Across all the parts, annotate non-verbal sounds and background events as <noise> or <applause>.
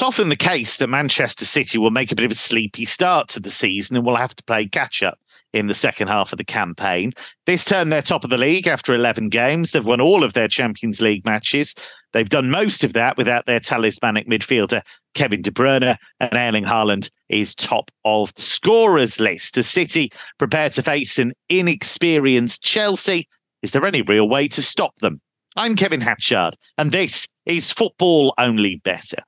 It's often the case that Manchester City will make a bit of a sleepy start to the season and will have to play catch up in the second half of the campaign. This term, they're top of the league after 11 games. They've won all of their Champions League matches. They've done most of that without their talismanic midfielder, Kevin De Bruyne, and Erling Haaland is top of the scorers list. As City prepare to face an inexperienced Chelsea, is there any real way to stop them? I'm Kevin Hatchard, and this is Football Only Bettor.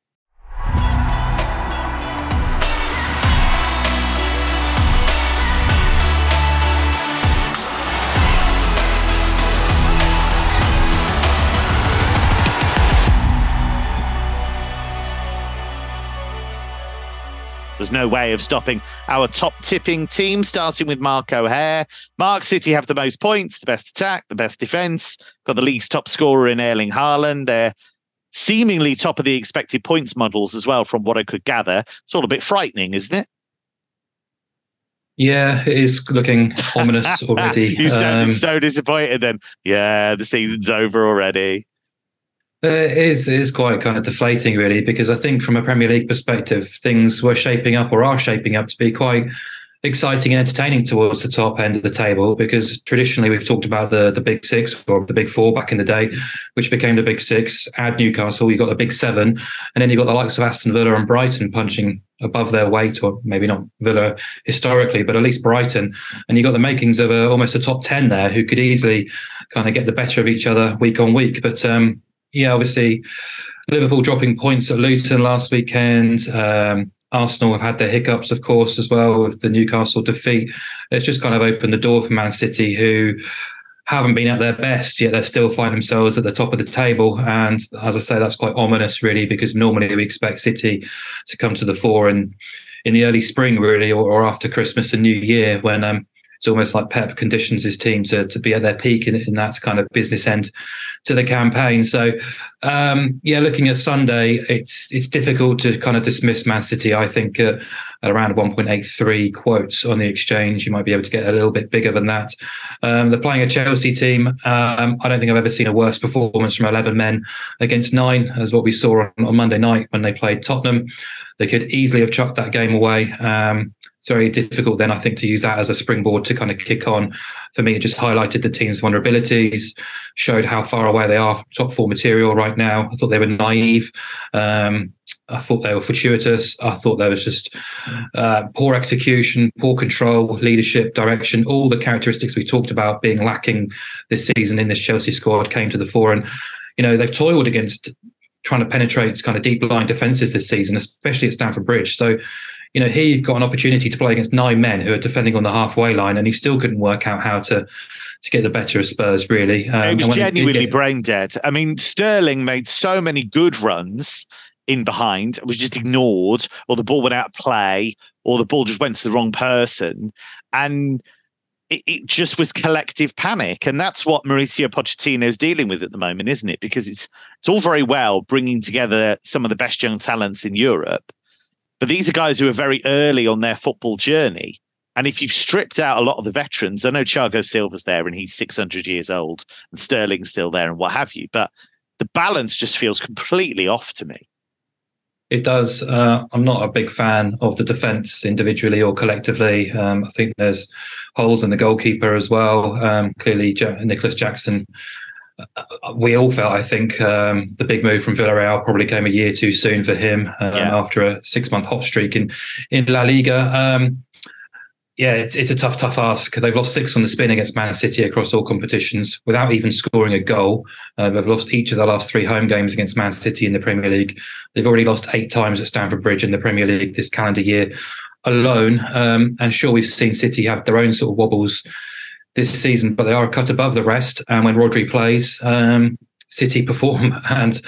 There's no way of stopping our top tipping team, starting with Mark O'Hare. Mark City have the most points, the best attack, the best defence, got the league's top scorer in Erling Haaland. They're seemingly top of the expected points models as well, from what I could gather. It's all a bit frightening, isn't it? Yeah, it is looking ominous <laughs> already. you sounded um, so disappointed then. Yeah, the season's over already. It is, it is quite kind of deflating, really, because I think from a Premier League perspective, things were shaping up or are shaping up to be quite exciting and entertaining towards the top end of the table because traditionally we've talked about the the big six or the big four back in the day, which became the big six. Add Newcastle, you got the big seven, and then you got the likes of Aston Villa and Brighton punching above their weight, or maybe not Villa historically, but at least Brighton. And you got the makings of a, almost a top ten there, who could easily kind of get the better of each other week on week. But um, yeah, obviously Liverpool dropping points at Luton last weekend. Um, Arsenal have had their hiccups, of course, as well with the Newcastle defeat. It's just kind of opened the door for Man City, who haven't been at their best yet. They still find themselves at the top of the table, and as I say, that's quite ominous, really, because normally we expect City to come to the fore and in the early spring, really, or, or after Christmas and New Year, when um, it's almost like Pep conditions his team to, to be at their peak in, in that kind of business end to the campaign. So, um, yeah, looking at Sunday, it's it's difficult to kind of dismiss Man City. I think uh, at around 1.83 quotes on the exchange, you might be able to get a little bit bigger than that. Um, they're playing a Chelsea team. Um, I don't think I've ever seen a worse performance from 11 men against nine, as what we saw on, on Monday night when they played Tottenham. They could easily have chucked that game away. Um, it's very difficult then, I think, to use that as a springboard to kind of kick on. For me, it just highlighted the team's vulnerabilities, showed how far away they are from top four material right now. I thought they were naive. Um, I thought they were fortuitous. I thought there was just uh, poor execution, poor control, leadership, direction. All the characteristics we talked about being lacking this season in this Chelsea squad came to the fore. And, you know, they've toiled against trying to penetrate kind of deep line defences this season, especially at Stamford Bridge. So, you know, he got an opportunity to play against nine men who are defending on the halfway line, and he still couldn't work out how to to get the better of Spurs. Really, um, it was genuinely get... brain dead. I mean, Sterling made so many good runs in behind, was just ignored, or the ball went out of play, or the ball just went to the wrong person, and. It, it just was collective panic, and that's what Mauricio Pochettino is dealing with at the moment, isn't it? Because it's it's all very well bringing together some of the best young talents in Europe, but these are guys who are very early on their football journey. And if you've stripped out a lot of the veterans, I know Thiago Silva's there and he's 600 years old and Sterling's still there and what have you, but the balance just feels completely off to me. It does. Uh, I'm not a big fan of the defence individually or collectively. Um, I think there's holes in the goalkeeper as well. Um, clearly, Nicolas Jackson we all felt, I think, um, the big move from Villarreal probably came a year too soon for him um, yeah. after a six-month hot streak in in La Liga. Um, yeah, it's, it's a tough, tough ask. They've lost six on the spin against Man City across all competitions without even scoring a goal. Uh, they've lost each of the last three home games against Man City in the Premier League. They've already lost eight times at Stamford Bridge in the Premier League this calendar year alone. Um, and sure, we've seen City have their own sort of wobbles this season, but they are cut above the rest. And when Rodri plays, um, City perform. <laughs> And,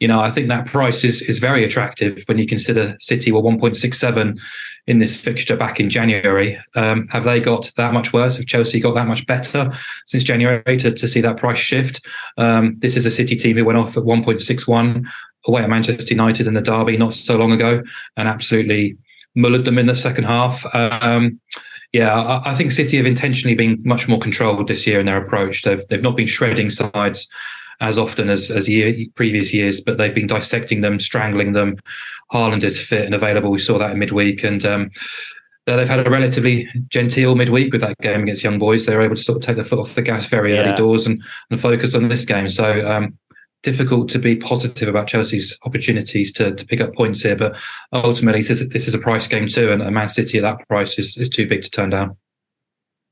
you know, I think that price is, is very attractive when you consider City were 1.67 in this fixture back in January. Um, have they got that much worse? Have Chelsea got that much better since January to, to see that price shift? Um, this is a City team who went off at 1.61 away at Manchester United in the derby not so long ago and absolutely mullered them in the second half. Um, yeah, I, I, think City have intentionally been much more controlled this year in their approach. They've they've not been shredding sides as often as as year, previous years, but they've been dissecting them, strangling them. Haaland is fit and available. We saw that in midweek, and um, they've had a relatively genteel midweek with that game against Young Boys. They were able to sort of take their foot off the gas very yeah. early doors and, and focus on this game. So um, difficult to be positive about Chelsea's opportunities to, to pick up points here. But ultimately, this is, this is a price game too, and a Man City at that price is, is too big to turn down.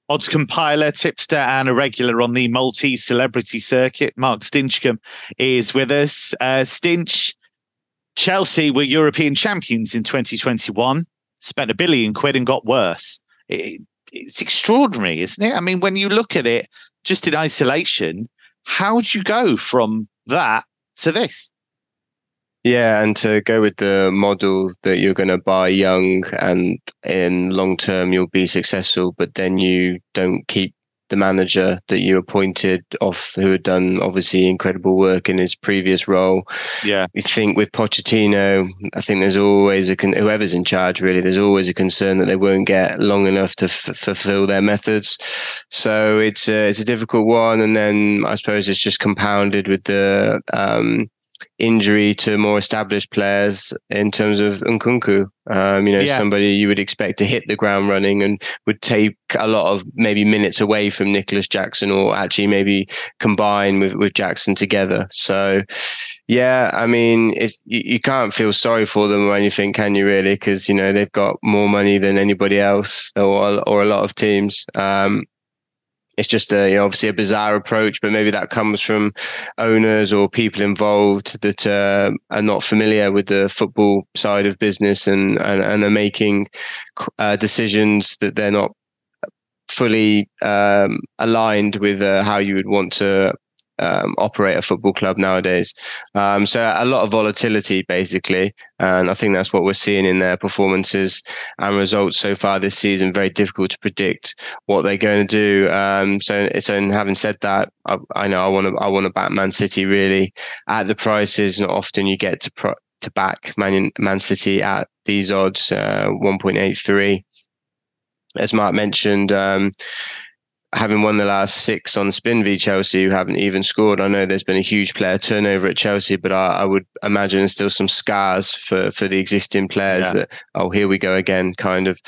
Odds compiler, tipster, and a regular on the multi celebrity circuit. Mark Stinchcombe is with us. Uh, Stinch, Chelsea were European champions in 2021, spent a billion quid and got worse. It, it's extraordinary, isn't it? I mean, when you look at it just in isolation, how do you go from that to this? Yeah, and to go with the model that you're going to buy young and in long term you'll be successful, but then you don't keep the manager that you appointed off who had done obviously incredible work in his previous role. Yeah. We think with Pochettino, I think there's always a con- whoever's in charge really, there's always a concern that they won't get long enough to f- fulfill their methods. So it's a, it's a difficult one. And then I suppose it's just compounded with the um, injury to more established players in terms of Nkunku. Um, you know, yeah. somebody you would expect to hit the ground running and would take a lot of maybe minutes away from Nicolas Jackson or actually maybe combine with, with Jackson together. So, yeah, I mean, it, you, you can't feel sorry for them or anything, can you really? Because, you know, they've got more money than anybody else or, or a lot of teams. Um, it's just a, you know, obviously a bizarre approach, but maybe that comes from owners or people involved that uh, are not familiar with the football side of business and and, and are making uh, decisions that they're not fully um, aligned with uh, how you would want to um, operate a football club nowadays. Um, so a lot of volatility, basically, and I think that's what we're seeing in their performances and results so far this season. Very difficult to predict what they're going to do. Um, so, so having said that, I, I know I want to I want to back Man City really at the prices. Not often you get to pro, to back Man Man City at these odds, uh, one point eight three. As Mark mentioned, um, having won the last six on spin v Chelsea, who haven't even scored. I know there's been a huge player turnover at Chelsea, but I, I would imagine there's still some scars for for the existing players yeah. that oh here we go again kind of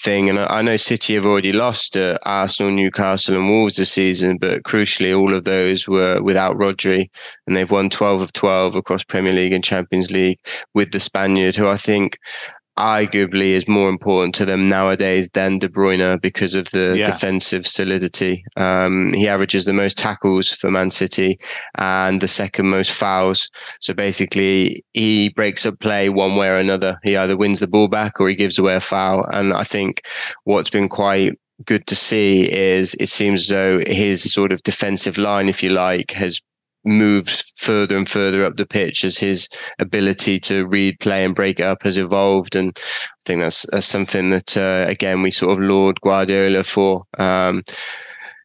thing. And I, I know City have already lost to Arsenal, Newcastle, and Wolves this season, but crucially all of those were without Rodri, and they've won 12 of 12 across Premier League and Champions League with the Spaniard, who I think arguably is more important to them nowadays than De Bruyne because of the yeah. defensive solidity. Um, he averages the most tackles for Man City and the second most fouls. So basically, he breaks up play one way or another. He either wins the ball back or he gives away a foul. And I think what's been quite good to see is it seems as though his sort of defensive line, if you like, has moved further and further up the pitch as his ability to read play and break it up has evolved. And I think that's, that's something that, uh, again, we sort of laud Guardiola for. Um,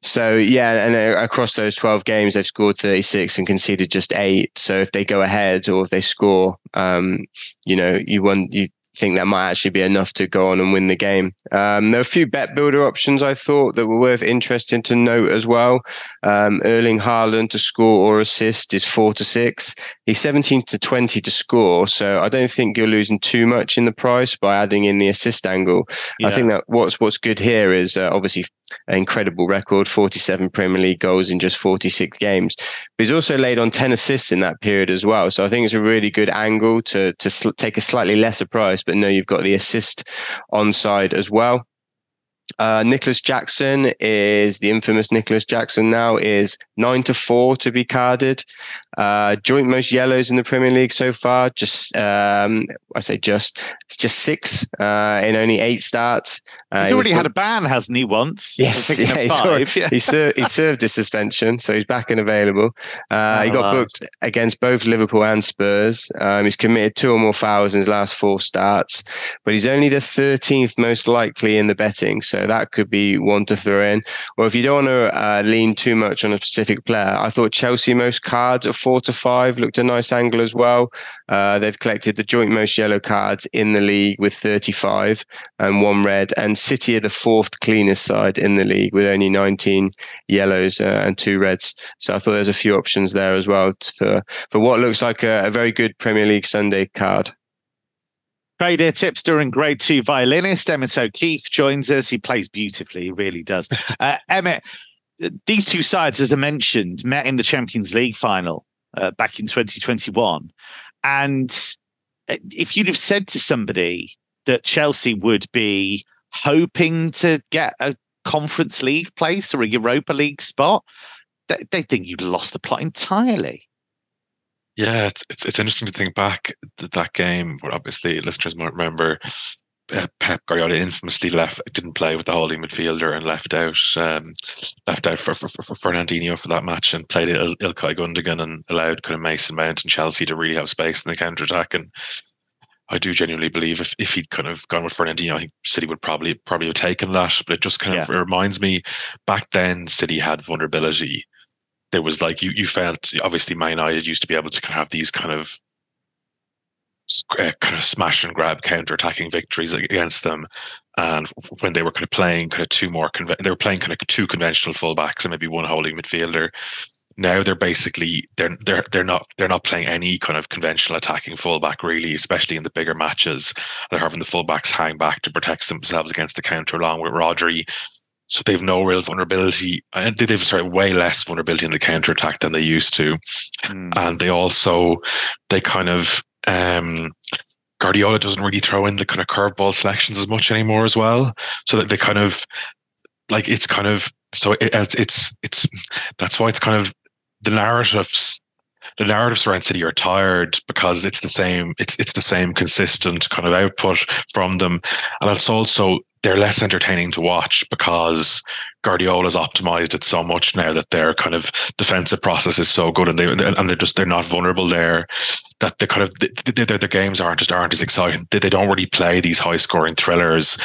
so yeah, and uh, across those 12 games, they've scored 36 and conceded just eight. So if they go ahead or if they score, um, you know, you want you think that might actually be enough to go on and win the game. Um, there are a few bet builder options I thought that were worth interesting to note as well. Um, Erling Haaland to score or assist is four to six. He's 17 to 20 to score. So I don't think you're losing too much in the price by adding in the assist angle. Yeah. I think that what's what's good here is uh, obviously an incredible record 47 Premier League goals in just 46 games. But he's also laid on 10 assists in that period as well. So I think it's a really good angle to, to sl- take a slightly lesser price, but no, you've got the assist on side as well. Uh, Nicolas Jackson is the infamous Nicolas Jackson now is nine to four to be carded. Uh, joint most yellows in the Premier League so far. Just um, I say just it's just six uh, in only eight starts. Uh, he's already had a ban, hasn't he? Once. Yes, yeah, he's already, yeah. he, served, he served his suspension, so he's back and available. Uh, oh, he got wow. booked against both Liverpool and Spurs. Um, he's committed two or more fouls in his last four starts, but he's only the 13th most likely in the betting. So That could be one to throw in. Or if you don't want to uh, lean too much on a specific player, I thought Chelsea most cards at four to five looked a nice angle as well. Uh, they've collected the joint most yellow cards in the league with 35 and one red, and City are the fourth cleanest side in the league with only 19 yellows uh, and two reds. So I thought there's a few options there as well for for what looks like a, a very good Premier League Sunday card. Trader, tipster, and grade two violinist Emmett O'Keefe joins us. He plays beautifully, he really does. <laughs> Uh, Emmett, these two sides, as I mentioned, met in the Champions League final uh, back in 2021. And uh, if you'd have said to somebody that Chelsea would be hoping to get a Conference League place or a Europa League spot, they, would think you'd lost the plot entirely. Yeah, it's, it's it's interesting to think back that that game where obviously listeners might remember uh, Pep Guardiola infamously left didn't play with the holding midfielder and left out um, left out for, for, for Fernandinho for that match and played Il- Ilkay Gundogan and allowed kind of Mason Mount and Chelsea to really have space in the counter attack and I do genuinely believe if, if he'd kind of gone with Fernandinho, I think City would probably probably have taken that. But it just kind yeah. of reminds me back then City had vulnerability there was like you you felt obviously Man United used to be able to kind of have these kind of uh, kind of smash and grab counter attacking victories against them. And when they were kind of playing kind of two more, conve- they were playing kind of two conventional fullbacks and maybe one holding midfielder. Now they're basically they're they're they're not they're not playing any kind of conventional attacking fullback really, especially in the bigger matches. They're having the fullbacks hang back to protect themselves against the counter, along with Rodri so they've no real vulnerability, and they've sorry way less vulnerability in the counter attack than they used to, mm. and they also they kind of um, Guardiola doesn't really throw in the kind of curveball selections as much anymore as well. So that they kind of like it's kind of so it, it's it's it's that's why it's kind of the narratives the narratives around City are tired because it's the same it's it's the same consistent kind of output from them, and it's also they're less entertaining to watch because Guardiola's optimized it so much now that their kind of defensive process is so good and they and they're just they're not vulnerable there that the kind of their, their games aren't just aren't as exciting. They, they don't really play these high scoring thrillers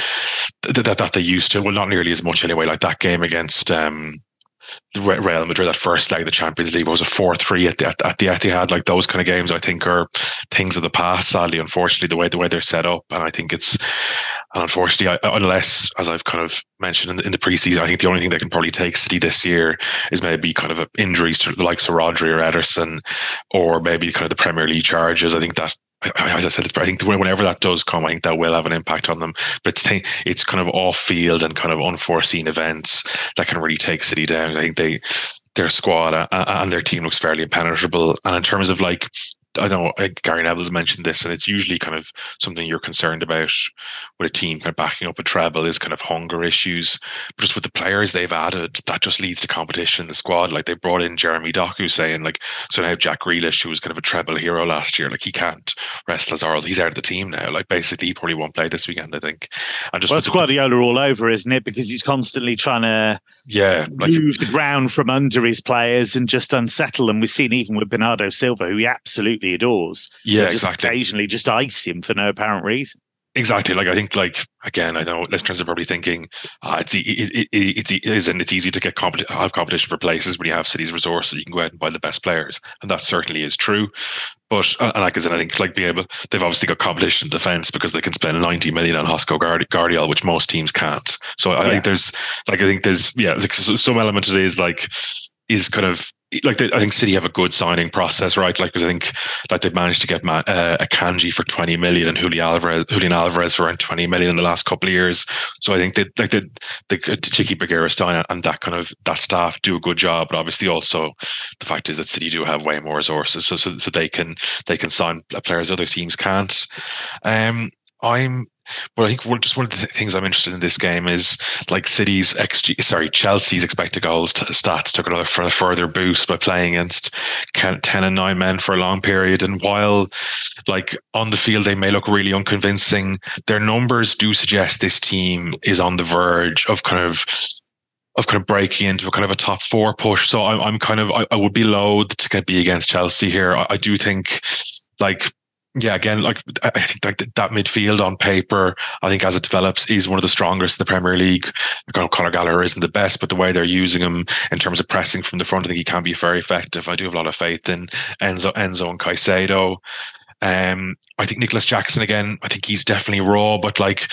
that, that, that they used to. Well, not nearly as much anyway. Like that game against um, Real Madrid that first leg of the Champions League was a four three at the at, at the Etihad. Like those kind of games, I think are things of the past. Sadly, unfortunately, the way the way they're set up, and I think it's and unfortunately, I, unless as I've kind of mentioned in the, in the preseason, I think the only thing that can probably take City this year is maybe kind of injuries to the likes of Rodri or Ederson, or maybe kind of the Premier League charges. I think that as I said, I think whenever that does come, I think that will have an impact on them. But it's it's kind of off field and kind of unforeseen events that can really take City down. I think they their squad uh, uh, and their team looks fairly impenetrable. And in terms of like I know uh, Gary Neville's mentioned this, and it's usually kind of something you're concerned about with a team kind of backing up a treble is kind of hunger issues. But just with the players they've added, that just leads to competition in the squad. Like they brought in Jeremy Doku saying, like, so now Jack Grealish, who was kind of a treble hero last year, like he can't rest Lazaro. He's out of the team now. Like basically, he probably won't play this weekend, I think. And just well, it's Guardiola all over, isn't it? Because he's constantly trying to yeah, like, move the ground from under his players and just unsettle them. We've seen even with Bernardo Silva, who he absolutely adores. Yeah, just exactly. Occasionally, just ice him for no apparent reason. Exactly. Like I think, like again, I know listeners are probably thinking uh, it's it, it, it, it is and it's easy to get competi- have competition for places when you have cities resources. You can go out and buy the best players, and that certainly is true. But and like I said, I think like being able, they've obviously got competition in defense because they can spend ninety million on Joško Gvardiol, which most teams can't. So I yeah. think there's like I think there's yeah, like some element of it is like is kind of like I think City have a good signing process, right? Like because I think like they've managed to get uh, Kanji for twenty million and Julian Alvarez, Julian Alvarez for around twenty million in the last couple of years. So I think that like the the Txiki Begiristain and that kind of that staff do a good job. But obviously also the fact is that City do have way more resources, so so, so they can they can sign players other teams can't. Um, I'm but I think just one of the things I'm interested in this game is like City's XG, sorry, Chelsea's expected goals t- stats took another a further boost by playing against 10 and 9 men for a long period. And while like on the field they may look really unconvincing, their numbers do suggest this team is on the verge of kind of of kind of breaking into a kind of a top four push. So I'm, I'm kind of I, I would be loath to be against Chelsea here. I, I do think like yeah, again, like I think like that midfield on paper, I think as it develops, is one of the strongest in the Premier League. Conor Gallagher isn't the best, but the way they're using him in terms of pressing from the front, I think he can be very effective. I do have a lot of faith in Enzo, Enzo and Caicedo. Um, I think Nicolas Jackson again. I think he's definitely raw, but like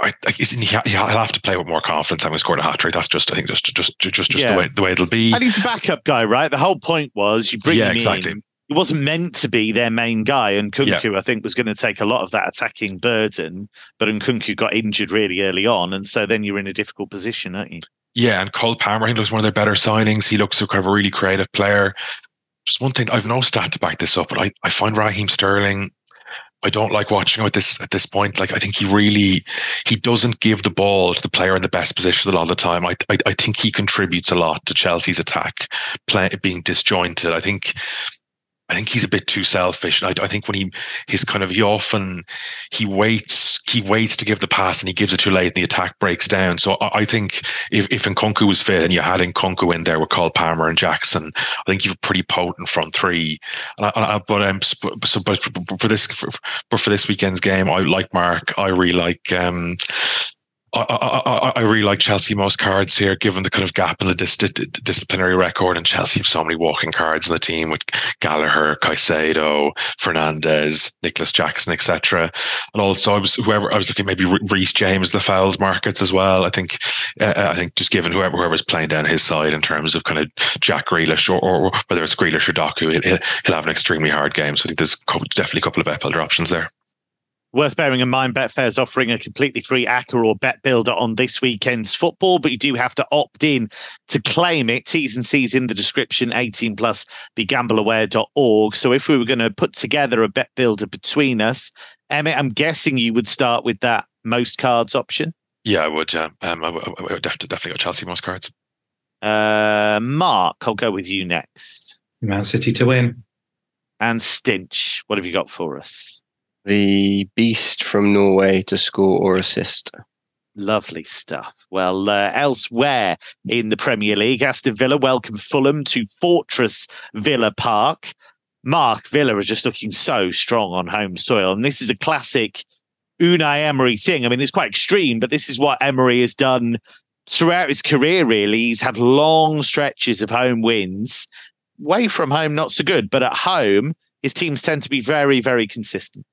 I, he'll have to play with more confidence having scored a hat trick. That's just, I think, just, just, just, just yeah. the way the way it'll be. And he's a backup guy, right? The whole point was you bring yeah, him exactly. in he wasn't meant to be their main guy. And Nkunku, yeah. I think, was going to take a lot of that attacking burden. But Nkunku got injured really early on. And so then you're in a difficult position, aren't you? Yeah. And Cole Palmer, he looks one of their better signings. He looks like kind of a really creative player. Just one thing, I've no stat to back this up, but I, I find Raheem Sterling I don't like watching him at this at this point. Like I think he really he doesn't give the ball to the player in the best position a lot of the time. I I, I think he contributes a lot to Chelsea's attack, play, being disjointed. I think I think he's a bit too selfish. I, I, think when he he's kind of he often he waits he waits to give the pass and he gives it too late and the attack breaks down. So I, I think if if Nkunku was fit and you had Nkunku in there with Carl Palmer and Jackson, I think you've a pretty potent front three. And I, but um so but for this for, for this weekend's game, I like Mark. I really like um I, I, I, really like Chelsea most cards here, given the kind of gap in the dis- disciplinary record. And Chelsea have so many walking cards in the team with Gallagher, Caicedo, Fernandez, Nicolas Jackson, etc. And also, I was whoever I was looking maybe Reece James, the fouls markets as well. I think uh, I think just given whoever whoever's playing down his side in terms of kind of Jack Grealish or, or whether it's Grealish or Doku, he'll, he'll have an extremely hard game. So I think there's definitely a couple of bet options there. Worth bearing in mind, Betfair's offering a completely free ACCA or Bet Builder on this weekend's football, but you do have to opt in to claim it. T's and C's in the description, 18 plus, begambleaware.org. So if we were going to put together a Bet Builder between us, Emmett, I'm guessing you would start with that most cards option. Yeah, I would. Yeah, um, I, would, I would definitely, definitely go Chelsea most cards. Uh, Mark, I'll go with you next. Man City to win. And Stinch, what have you got for us? The beast from Norway to score or assist. Lovely stuff. Well, uh, elsewhere in the Premier League, Aston Villa welcome Fulham to Fortress Villa Park. Mark Villa is just looking so strong on home soil. And this is a classic Unai Emery thing. I mean, it's quite extreme, but this is what Emery has done throughout his career, really. He's had long stretches of home wins. Away from home, not so good, but at home, his teams tend to be very, very consistent.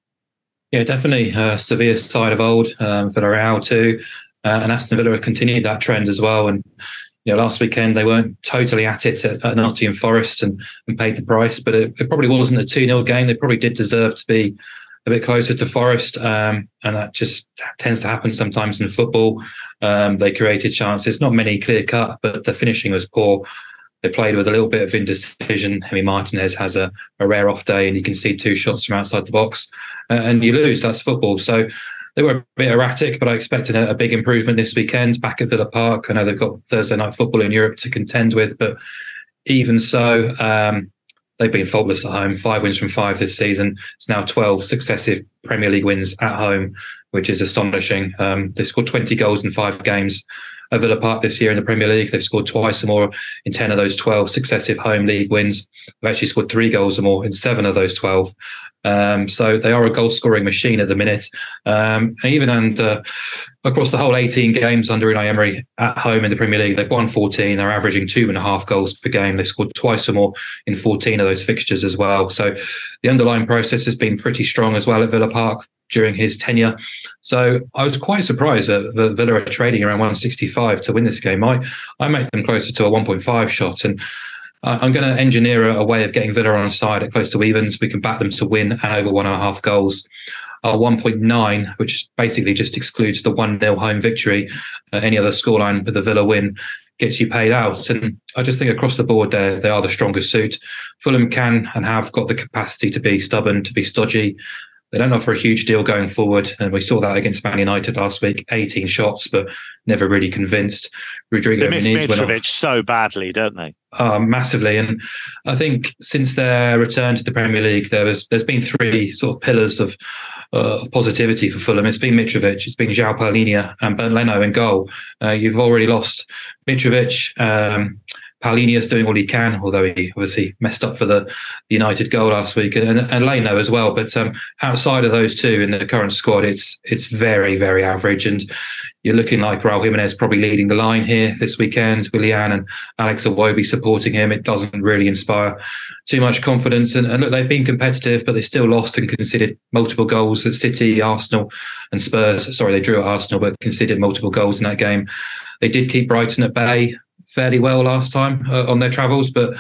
Yeah, definitely. Uh, Sevilla side of old, um, Villarreal too, uh, and Aston Villa have continued that trend as well. And you know, last weekend they weren't totally at it at, at Nottingham Forest and, and paid the price, but it, it probably wasn't a 2 0 game. They probably did deserve to be a bit closer to Forest, um, and that just tends to happen sometimes in football. Um, they created chances, not many clear cut, but the finishing was poor. They played with a little bit of indecision. Emi Martinez has a, a rare off day and he can see two shots from outside the box uh, and you lose. That's football. So they were a bit erratic, but I expected a, a, big improvement this weekend back at Villa Park. I know they've got Thursday night football in Europe to contend with, but even so, um, they've been faultless at home. Five wins from five this season. It's now 12 successive Premier League wins at home, which is astonishing. Um, they scored 20 goals in five games at Villa Park this year in the Premier League. They've scored twice or more in 10 of those 12 successive home league wins. They've actually scored three goals or more in seven of those 12. Um, so they are a goal scoring machine at the minute. Um, even and uh, across the whole 18 games under Unai Emery at home in the Premier League, they've won 14. They're averaging two and a half goals per game. They've scored twice or more in 14 of those fixtures as well. So the underlying process has been pretty strong as well at Villa Park during his tenure. So I was quite surprised that Villa are trading around 165 to win this game. I, I make them closer to a 1.5 shot. And I'm going to engineer a, way of getting Villa on side at close to evens. We can back them to win and over one and a half goals. Our 1.9, which basically just excludes the 1 0 home victory, uh, any other scoreline with the Villa win gets you paid out. And I just think across the board, they are the strongest suit. Fulham can and have got the capacity to be stubborn, to be stodgy, they don't offer a huge deal going forward. And we saw that against Man United last week 18 shots, but never really convinced. Rodrigo they miss Mitrovic so badly, don't they? Uh, massively. And I think since their return to the Premier League, there was there's been three sort of pillars of, uh, positivity for Fulham. It's been Mitrovic, it's been João Palhinha, and Bernd Leno in goal. Uh, you've already lost Mitrovic. Um, Palhinha's doing all he can, although he obviously messed up for the United goal last week, and, and Leno as well. But um, outside of those two in the current squad, it's it's very very average, and you're looking like Raul Jimenez probably leading the line here this weekend. Willian and Alex Iwobi supporting him. It doesn't really inspire too much confidence. And, and, look, they've been competitive, but they still lost and conceded multiple goals at City, Arsenal, and Spurs. Sorry, they drew at Arsenal, but conceded multiple goals in that game. They did keep Brighton at bay fairly well last time uh, on their travels, but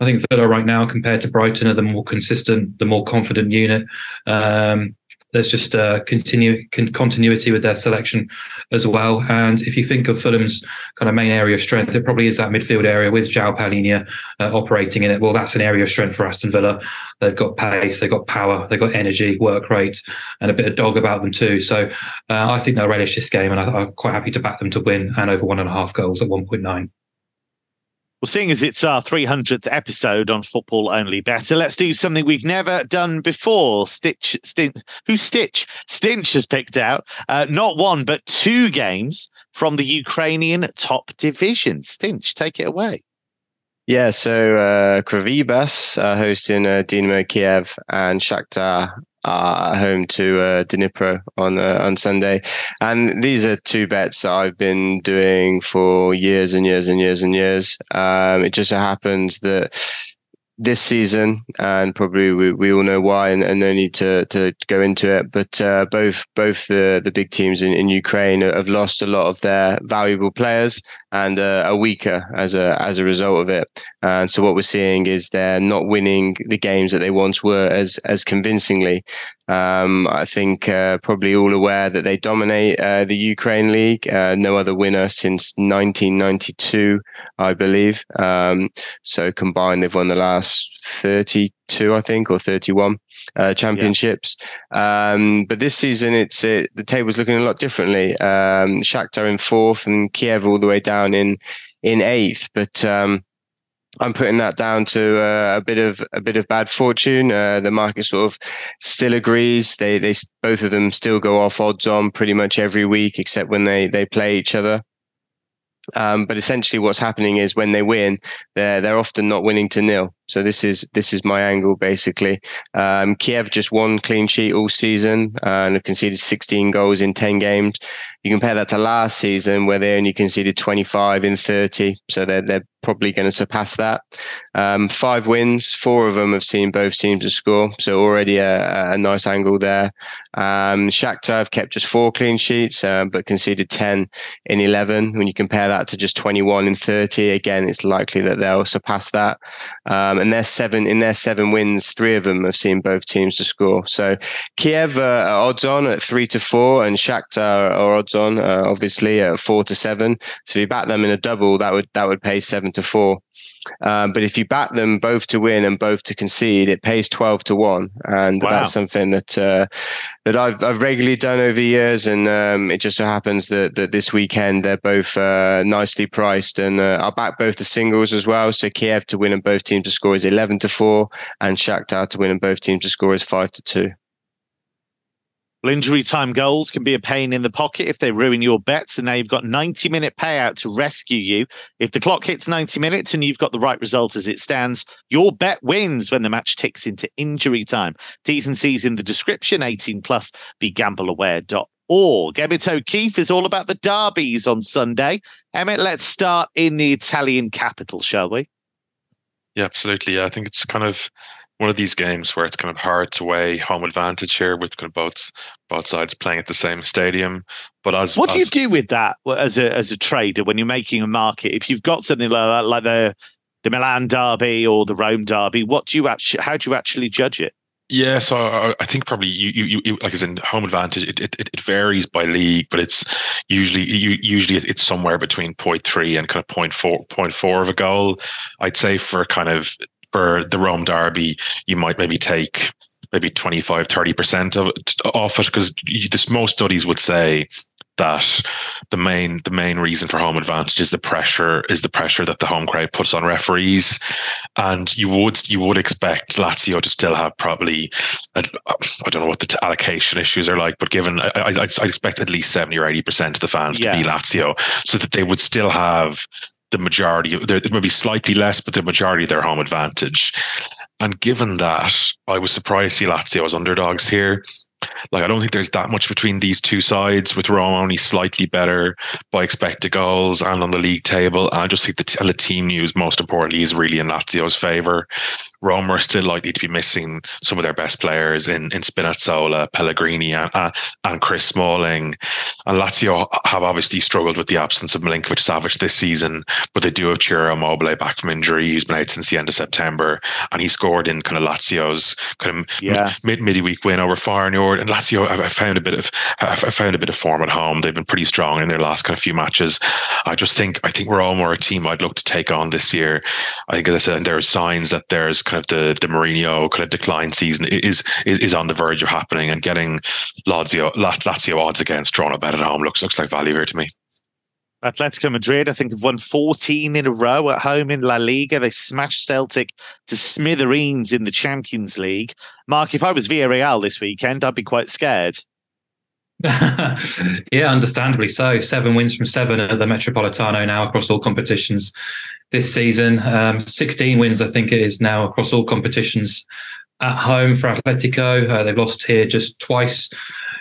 I think Villa right now, compared to Brighton, are the more consistent, the more confident unit. Um, there's just a continue con- continuity with their selection as well. And if you think of Fulham's kind of main area of strength, it probably is that midfield area with João Palhinha uh, operating in it. Well, that's an area of strength for Aston Villa. They've got pace, they've got power, they've got energy, work rate, and a bit of dog about them too. So uh, I think they'll relish this game, and I, I'm quite happy to back them to win and over one and a half goals at 1.9. Well, seeing as it's our 300th episode on Football Only Bettor, let's do something we've never done before. Stitch, Stitch, who Stitch? Stinch has picked out uh, not one, but two games from the Ukrainian top division. Stinch, take it away. Yeah, so uh, Kryvbas uh, hosting uh, Dynamo Kiev and Shakhtar uh, home to uh, Dnipro on uh, on Sunday, and these are two bets that I've been doing for years and years and years and years. Um, it just so happens that this season, and probably we, we all know why, and, and no need to, to go into it. But uh, both both the, the big teams in, in Ukraine have lost a lot of their valuable players and uh, are weaker as a as a result of it. And so what we're seeing is they're not winning the games that they once were as as convincingly. Um, I think uh, probably all aware that they dominate uh, the Ukraine league. Uh, no other winner since 1992, I believe. Um, so combined, they've won the last 32, I think, or 31 uh, championships. Yeah. Um, but this season, it's it, the table's looking a lot differently. Um, Shakhtar in fourth and Kiev all the way down in in eighth. But um, I'm putting that down to uh, a bit of a bit of bad fortune. Uh, the market sort of still agrees. They they both of them still go off odds on pretty much every week, except when they they play each other. Um, but essentially, what's happening is when they win, they're they're often not winning to nil. So this is this is my angle basically. Um, Kiev just one clean sheet all season uh, and have conceded 16 goals in 10 games. You compare that to last season where they only conceded 25 in 30. So they're, they're probably going to surpass that. Um, five wins, four of them have seen both teams to score. So already a, a nice angle there. Um, Shakhtar have kept just four clean sheets, um, but conceded 10 in 11. When you compare that to just 21 in 30, again, it's likely that they'll surpass that. Um, and their seven in their seven wins, three of them have seen both teams to score. So Kiev uh, odds on at three to four, and Shakhtar are odds on, uh, obviously, at four to seven. So if you back them in a double, that would that would pay seven to four. Um, but if you back them both to win and both to concede, it pays twelve to one, and wow. that's something that uh, that I've I've regularly done over the years. And um, it just so happens that, that this weekend they're both uh, nicely priced, and uh, I'll back both the singles as well. So Kiev to win and both teams to score is eleven to four, and Shakhtar to win and both teams to score is five to two. Well, injury time goals can be a pain in the pocket if they ruin your bets. And now you've got 90 minute payout to rescue you. If the clock hits 90 minutes and you've got the right result as it stands, your bet wins when the match ticks into injury time. T's and C's in the description, 18 plus, be gambleaware.org. Emmett O'Keefe is all about the derbies on Sunday. Emmett, let's start in the Italian capital, shall we? Yeah, absolutely. Yeah, I think it's kind of one of these games where it's kind of hard to weigh home advantage here with kind of both both sides playing at the same stadium. But as what as, do you do with that as a as a trader when you're making a market? If you've got something like that, like the the Milan derby or the Rome derby, what do you actually how do you actually judge it? Yeah, so uh, I, I think probably you, you, you like as in home advantage, it, it, it varies by league, but it's usually you, usually it's somewhere between 0.3 and kind of 0.4, 0.4 of a goal. I'd say for kind of for the Rome Derby, you might maybe take maybe 25, 30% of it off it because most studies would say that the main the main reason for home advantage is the pressure is the pressure that the home crowd puts on referees, and you would you would expect Lazio to still have probably uh, I don't know what the allocation issues are like, but given I, I, I expect at least seventy or eighty percent of the fans yeah. to be Lazio, so that they would still have the majority, there may be slightly less, but the majority of their home advantage. And given that, I was surprised to see Lazio as underdogs here. Like, I don't think there's that much between these two sides, with Rome only slightly better by expected goals and on the league table. And I just think the, t- the team news, most importantly, is really in Lazio's favour. Rome are still likely to be missing some of their best players in, in Spinazzola, Pellegrini, and, uh, and Chris Smalling. And Lazio have obviously struggled with the absence of Milinkovic Savic this season, but they do have Ciro Immobile back from injury. He's been out since the end of September, and he scored in kind of Lazio's kind of yeah. mid midweek win over Feyenoord. And Lazio, I found a bit of I found a bit of form at home. They've been pretty strong in their last kind of few matches. I just think I think we're all more a team I'd look to take on this year. I think, as I said, there are signs that there's kind of the the Mourinho kind of decline season is is, is on the verge of happening, and getting Lazio Lazio odds against drawn bet at home looks looks like value here to me. Atletico Madrid, I think, have won 14 in a row at home in La Liga. They smashed Celtic to smithereens in the Champions League. Mark, if I was Villarreal this weekend, I'd be quite scared. <laughs> yeah, understandably so. Seven wins from seven at the Metropolitano now across all competitions this season. Um, 16 wins, I think it is now across all competitions at home for Atletico. Uh, they've lost here just twice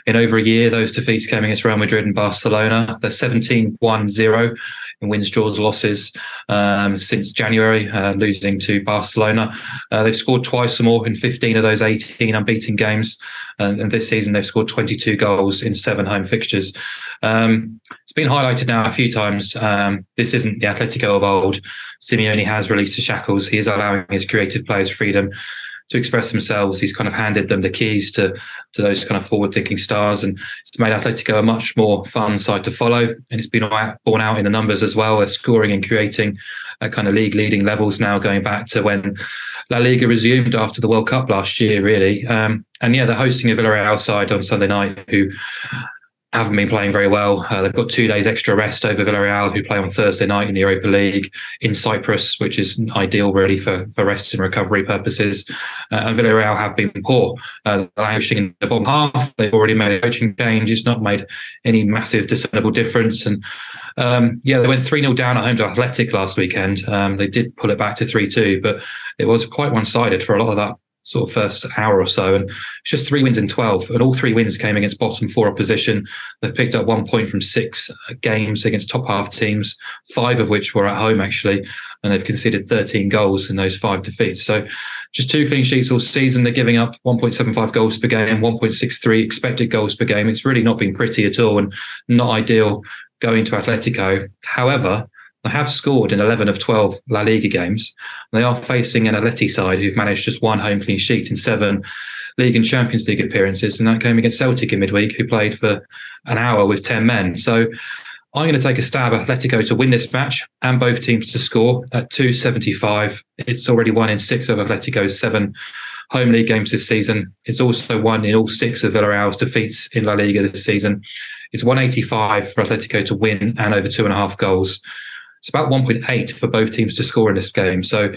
in over a year. Those defeats came against Real Madrid and Barcelona. They're 17 1 0 in wins, draws, losses um, since January, uh, losing to Barcelona. Uh, they've scored twice or more in 15 of those 18 unbeaten games. And, and this season, they've scored 22 goals in seven home fixtures. Um, it's been highlighted now a few times. Um, this isn't the Atletico of old. Simeone has released the shackles. He is allowing his creative players freedom to express themselves. He's kind of handed them the keys to to those kind of forward thinking stars, and it's made Atletico a much more fun side to follow. And it's been borne out in the numbers as well. They're scoring and creating at kind of league leading levels now, going back to when La Liga resumed after the World Cup last year, really. Um, and yeah, they're hosting a Villarreal side on Sunday night who haven't been playing very well. Uh, they've got two days extra rest over Villarreal, who play on Thursday night in the Europa League in Cyprus, which is ideal really for, for rest and recovery purposes. Uh, and Villarreal have been poor, uh, languishing in the bottom half. They've already made a coaching change. It's not made any massive discernible difference. And um, yeah, they went 3 0 down at home to Athletic last weekend. Um, they did pull it back to 3 2, but it was quite one sided for a lot of that sort of first hour or so. And it's just three wins in 12. And all three wins came against bottom four opposition. They've picked up one point from six games against top half teams, five of which were at home, actually. And they've conceded 13 goals in those five defeats. So just two clean sheets all season. They're giving up 1.75 goals per game, 1.63 expected goals per game. It's really not been pretty at all and not ideal going to Atletico. However, they have scored in 11 of 12 La Liga games. They are facing an Atleti side who've managed just one home clean sheet in seven League and Champions League appearances. And that came against Celtic in midweek, who played for an hour with 10 men. So I'm going to take a stab at Atletico to win this match and both teams to score at 275. It's already won in six of Atletico's seven home league games this season. It's also won in all six of Villarreal's defeats in La Liga this season. It's 185 for Atletico to win and over two and a half goals. It's about 1.8 for both teams to score in this game. So,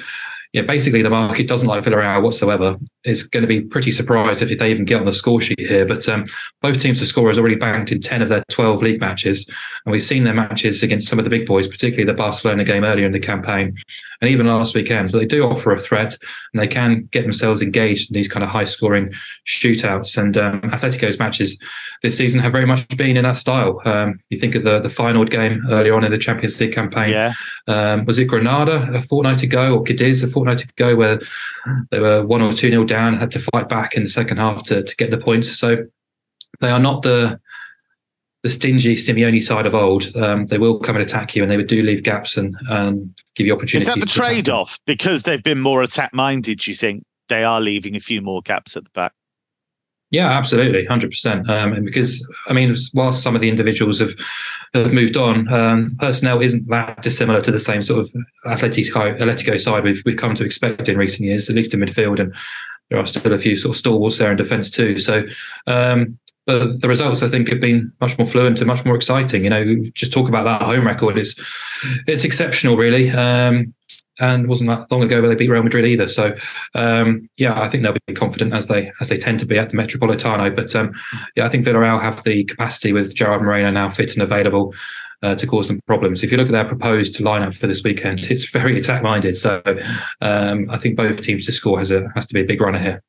yeah, basically the market doesn't like Villarreal whatsoever. Is going to be pretty surprised if they even get on the score sheet here. But um, both teams to score has already banked in 10 of their 12 league matches. And we've seen their matches against some of the big boys, particularly the Barcelona game earlier in the campaign and even last weekend. But they do offer a threat and they can get themselves engaged in these kind of high scoring shootouts. And um, Atletico's matches this season have very much been in that style. Um, you think of the, the final game earlier on in the Champions League campaign. Yeah. Um, was it Granada a fortnight ago or Cadiz a fortnight ago where they were one or two nil down, had to fight back in the second half to, to get the points. So they are not the the stingy Simeone side of old, um, they will come and attack you, and they would do leave gaps and, and give you opportunities. Is that the trade off? Because they've been more attack minded, you think they are leaving a few more gaps at the back? Yeah, absolutely, hundred um, percent. And because I mean, whilst some of the individuals have, have moved on, um, personnel isn't that dissimilar to the same sort of Atletico, Atletico side we've we've come to expect in recent years, at least in midfield, and there are still a few sort of stalwarts there in defence too. So um, but the results I think have been much more fluent and much more exciting. You know, just talk about that home record. is it's exceptional, really. Um, and wasn't that long ago where they beat Real Madrid either. So um, yeah, I think they'll be confident as they as they tend to be at the Metropolitano. But um, yeah, I think Villarreal have the capacity with Gerard Moreno now fit and available. Uh, to cause them problems. If you look at their proposed lineup for this weekend, <laughs> it's very attack minded. So um, I think both teams to score has a has to be a big runner here.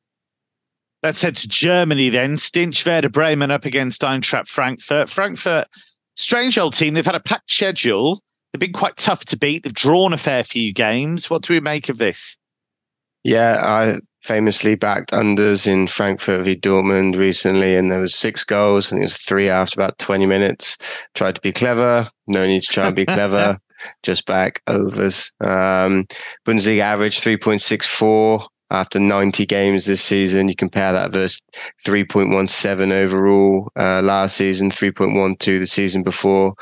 Let's head to Germany then. Stinch Werder Bremen up against Eintracht Frankfurt. Frankfurt, strange old team. They've had a packed schedule. They've been quite tough to beat. They've drawn a fair few games. What do we make of this? Yeah, I famously backed unders in Frankfurt v Dortmund recently, and there was six goals. I think it was three after about 20 minutes. Tried to be clever. No need to try and be clever. <laughs> Just back overs. Um, Bundesliga average 3.64 after 90 games this season. You compare that versus 3.17 overall uh, last season, 3.12 the season before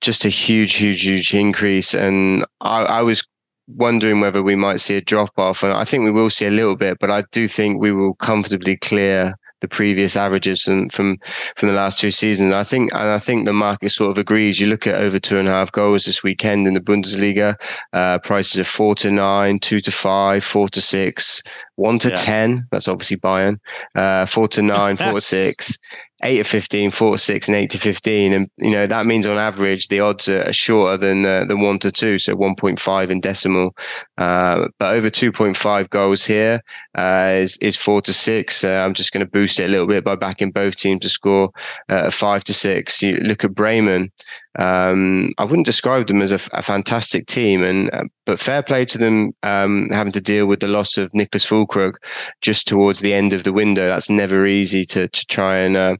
just a huge, huge, huge increase. And I, I was wondering whether we might see a drop off, and I think we will see a little bit, but I do think we will comfortably clear the previous averages from from, from the last two seasons. I think and I think the market sort of agrees. You look at over two and a half goals this weekend in the Bundesliga, uh, prices are four to nine, two to five, four to six, one to yeah. ten. That's obviously Bayern. Uh, four to nine, four to six, <laughs> eight to 15, four to six, and eight to 15. And, you know, that means on average, the odds are shorter than, uh, than one to two. So 1.5 in decimal. Uh, but over 2.5 goals here uh, is, is four to six. Uh, I'm just going to boost it a little bit by backing both teams to score uh, five to six. You look at Bremen, um, I wouldn't describe them as a, a fantastic team, and uh, but fair play to them um, having to deal with the loss of Nicholas Füllkrug just towards the end of the window. That's never easy to to try and uh,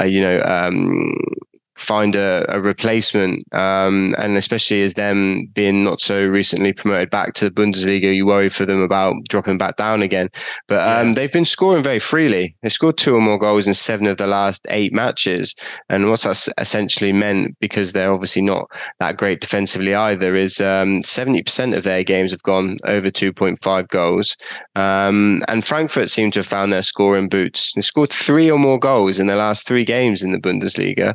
uh, you know um, find a, a replacement. Um, and especially as them being not so recently promoted back to the Bundesliga, you worry for them about dropping back down again. But um, yeah. they've been scoring very freely. They've scored two or more goals in seven of the last eight matches. And what's that essentially meant, because they're obviously not that great defensively either, is um, 70% of their games have gone over 2.5 goals. Um, and Frankfurt seem to have found their scoring boots. They scored three or more goals in their last three games in the Bundesliga.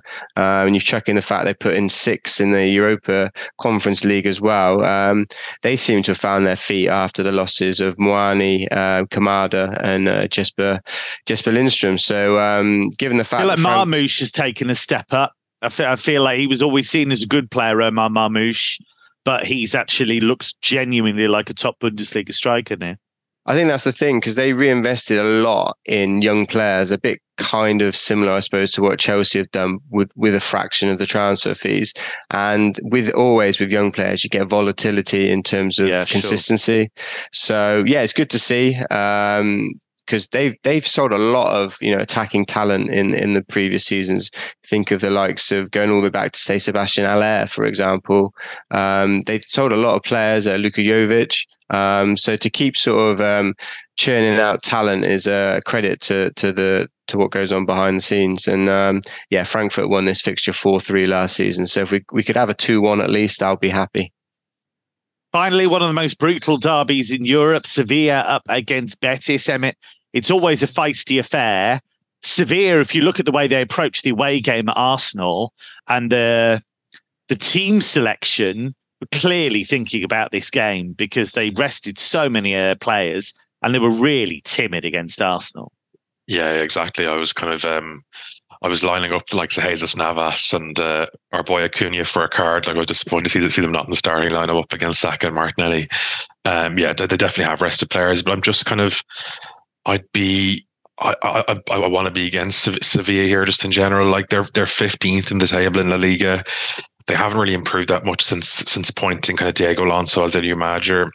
Um, and you check in the fact they put in six in the Europa Conference League as well. Um, they seem to have found their feet after the losses of Muani, uh, Kamada, and uh, Jesper Jesper Lindstrom. So, um, given the fact I feel like Frank- Marmoush has taken a step up. I feel, I feel like he was always seen as a good player, Omar Marmoush, but he's actually looks genuinely like a top Bundesliga striker now. I think that's the thing because they reinvested a lot in young players, a bit kind of similar, I suppose, to what Chelsea have done with with a fraction of the transfer fees. And with always with young players, you get volatility in terms of yeah, consistency. Sure. So yeah, it's good to see. Um, because they've they've sold a lot of you know attacking talent in in the previous seasons. Think of the likes of going all the way back to say Sebastian Haller, for example. Um, they've sold a lot of players, uh, Luka Jovic. Um, so to keep sort of um, churning out talent is a credit to to the to what goes on behind the scenes. And um, yeah, Frankfurt won this fixture four three last season. So if we we could have a two one at least, I'll be happy. Finally, one of the most brutal derbies in Europe, Sevilla up against Betis. Emmett, it's always a feisty affair. Sevilla, if you look at the way they approach the away game at Arsenal and the the team selection, clearly thinking about this game because they rested so many uh, players and they were really timid against Arsenal. Yeah, exactly. I was kind of um, I was lining up like Jesus Navas and uh, our boy Acuna for a card. Like I was disappointed to see, see them not in the starting lineup up against Saka and Martinelli. Um, yeah, they, they, definitely have rested players, but I'm just kind of, I'd be. I, I, I, want to be against Sevilla here just in general. Like they're they're 15th in the table in La Liga they haven't really improved that much since since appointing kind of Diego Alonso as their new manager.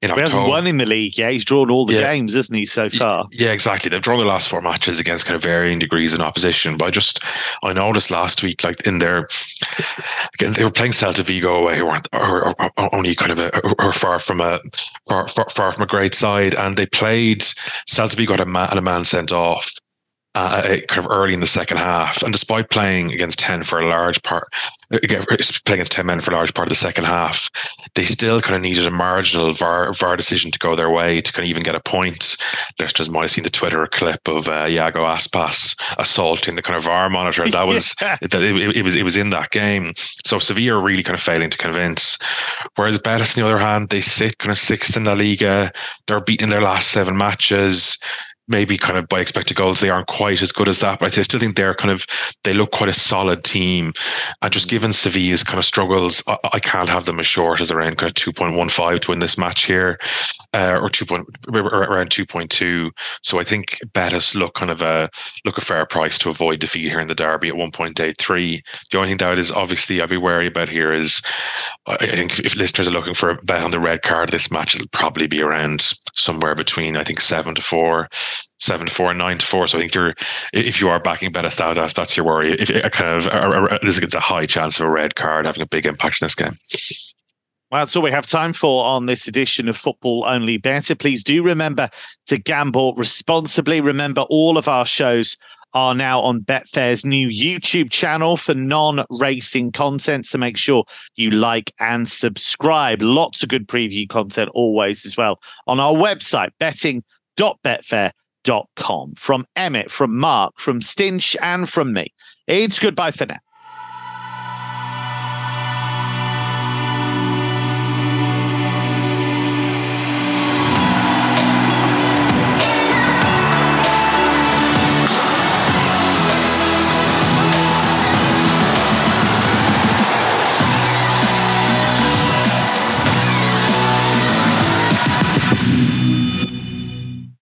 In he hasn't won in the league. Yeah, he's drawn all the yeah. games, isn't he, so far? Yeah, exactly. They've drawn the last four matches against kind of varying degrees in opposition. But I just I noticed last week, like in their again, they were playing Celta Vigo away, who weren't or, or, or only kind of a, or far from a far, far, far from a great side, and they played Celta Vigo had a man, had a man sent off uh, kind of early in the second half. And despite playing against 10 for a large part, playing against 10 men for a large part of the second half, they still kind of needed a marginal VAR, VAR decision to go their way to kind of even get a point. Listeners might have seen the Twitter clip of uh, Iago Aspas assaulting the kind of VAR monitor. That was, <laughs> yeah. it, it, it, was, it was in that game. So Sevilla really kind of failing to convince. Whereas Betis, on the other hand, they sit kind of sixth in La Liga. They're beating their last seven matches maybe kind of by expected goals, they aren't quite as good as that. But I still think they're kind of they look quite a solid team. And just given Sevilla's kind of struggles, I, I can't have them as short as around kind of two point one five to win this match here, uh, or two point around two point two. So I think Betis look kind of a look a fair price to avoid defeat here in the derby at one point eight three. The only thing that is obviously I'd be wary about here is I think if, if listeners are looking for a bet on the red card this match, it'll probably be around somewhere between I think seven to four seven to four, nine to four. So I think you're, if you are backing Betis, that's that's your worry. If it kind of, there's a high chance of a red card having a big impact in this game. Well, that's all we have time for on this edition of Football Only Bettor. Please do remember to gamble responsibly. Remember, all of our shows are now on Betfair's new YouTube channel for non racing content. So make sure you like and subscribe. Lots of good preview content always as well on our website, betting.betfair.com com. From Emmett, from Mark, from Stinch, and from me. It's goodbye for now.